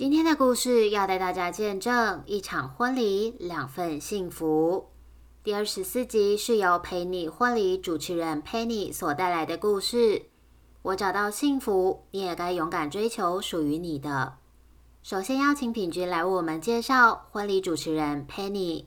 今天的故事要带大家见证一场婚礼，两份幸福。第二十四集是由陪你婚礼主持人 Penny 所带来的故事。我找到幸福，你也该勇敢追求属于你的。首先邀请品君来为我们介绍婚礼主持人 Penny。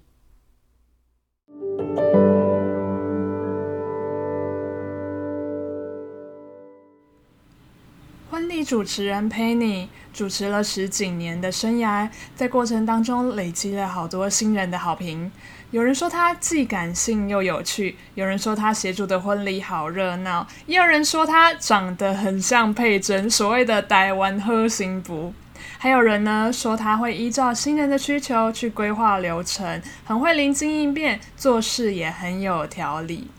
主持人 Penny 主持了十几年的生涯，在过程当中累积了好多新人的好评。有人说他既感性又有趣，有人说他协助的婚礼好热闹，也有人说他长得很像佩珍，所谓的台湾喝行不？还有人呢说他会依照新人的需求去规划流程，很会灵机应变，做事也很有条理。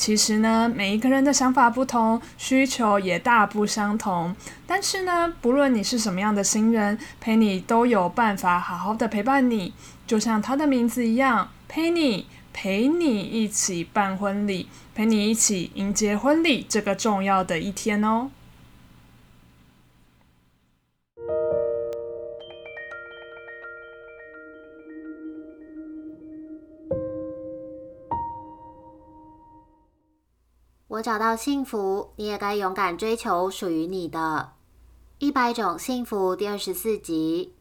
其实呢，每一个人的想法不同，需求也大不相同。但是呢，不论你是什么样的新人，陪你都有办法好好的陪伴你，就像他的名字一样，陪你陪你一起办婚礼，陪你一起迎接婚礼这个重要的一天哦。我找到幸福，你也该勇敢追求属于你的一百种幸福。第二十四集，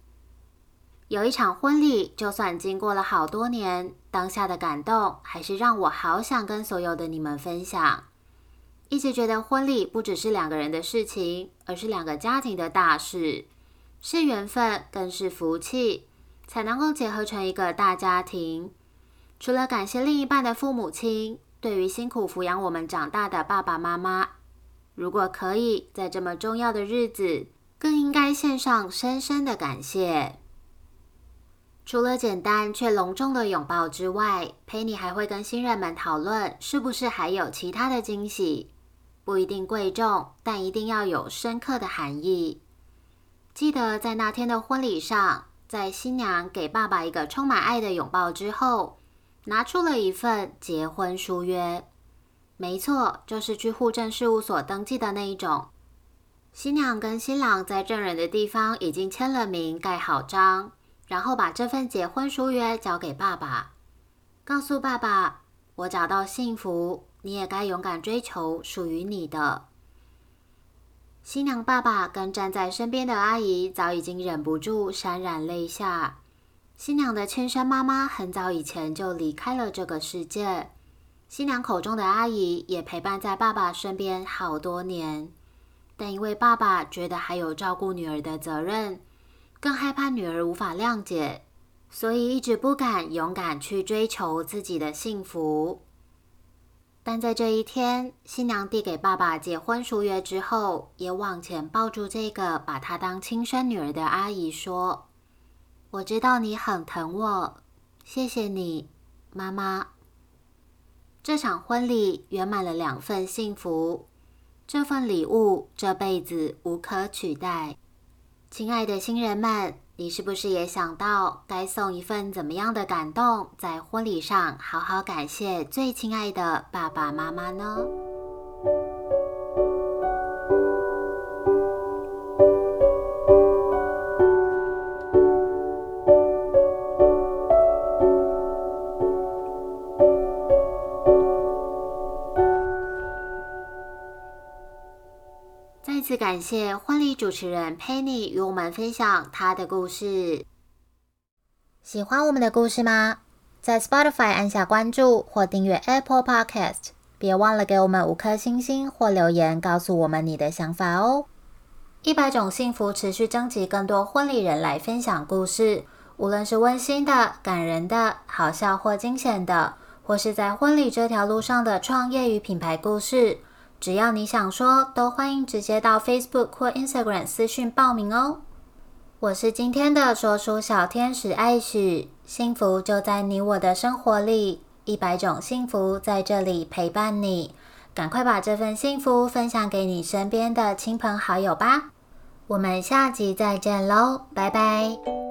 有一场婚礼，就算经过了好多年，当下的感动还是让我好想跟所有的你们分享。一直觉得婚礼不只是两个人的事情，而是两个家庭的大事，是缘分，更是福气，才能够结合成一个大家庭。除了感谢另一半的父母亲。对于辛苦抚养我们长大的爸爸妈妈，如果可以在这么重要的日子，更应该献上深深的感谢。除了简单却隆重的拥抱之外，陪你还会跟新人们讨论，是不是还有其他的惊喜？不一定贵重，但一定要有深刻的含义。记得在那天的婚礼上，在新娘给爸爸一个充满爱的拥抱之后。拿出了一份结婚书约，没错，就是去户政事务所登记的那一种。新娘跟新郎在证人的地方已经签了名、盖好章，然后把这份结婚书约交给爸爸，告诉爸爸：“我找到幸福，你也该勇敢追求属于你的。”新娘爸爸跟站在身边的阿姨早已经忍不住潸然泪下。新娘的亲生妈妈很早以前就离开了这个世界，新娘口中的阿姨也陪伴在爸爸身边好多年，但因为爸爸觉得还有照顾女儿的责任，更害怕女儿无法谅解，所以一直不敢勇敢去追求自己的幸福。但在这一天，新娘递给爸爸结婚书约之后，也往前抱住这个把她当亲生女儿的阿姨说。我知道你很疼我，谢谢你，妈妈。这场婚礼圆满了两份幸福，这份礼物这辈子无可取代。亲爱的新人们，你是不是也想到该送一份怎么样的感动，在婚礼上好好感谢最亲爱的爸爸妈妈呢？再次感谢婚礼主持人 Penny 与我们分享她的故事。喜欢我们的故事吗？在 Spotify 按下关注或订阅 Apple Podcast，别忘了给我们五颗星星或留言，告诉我们你的想法哦。一百种幸福持续征集更多婚礼人来分享故事，无论是温馨的、感人的、好笑或惊险的，或是在婚礼这条路上的创业与品牌故事。只要你想说，都欢迎直接到 Facebook 或 Instagram 私讯报名哦。我是今天的说书小天使艾许，幸福就在你我的生活里，一百种幸福在这里陪伴你，赶快把这份幸福分享给你身边的亲朋好友吧。我们下集再见喽，拜拜。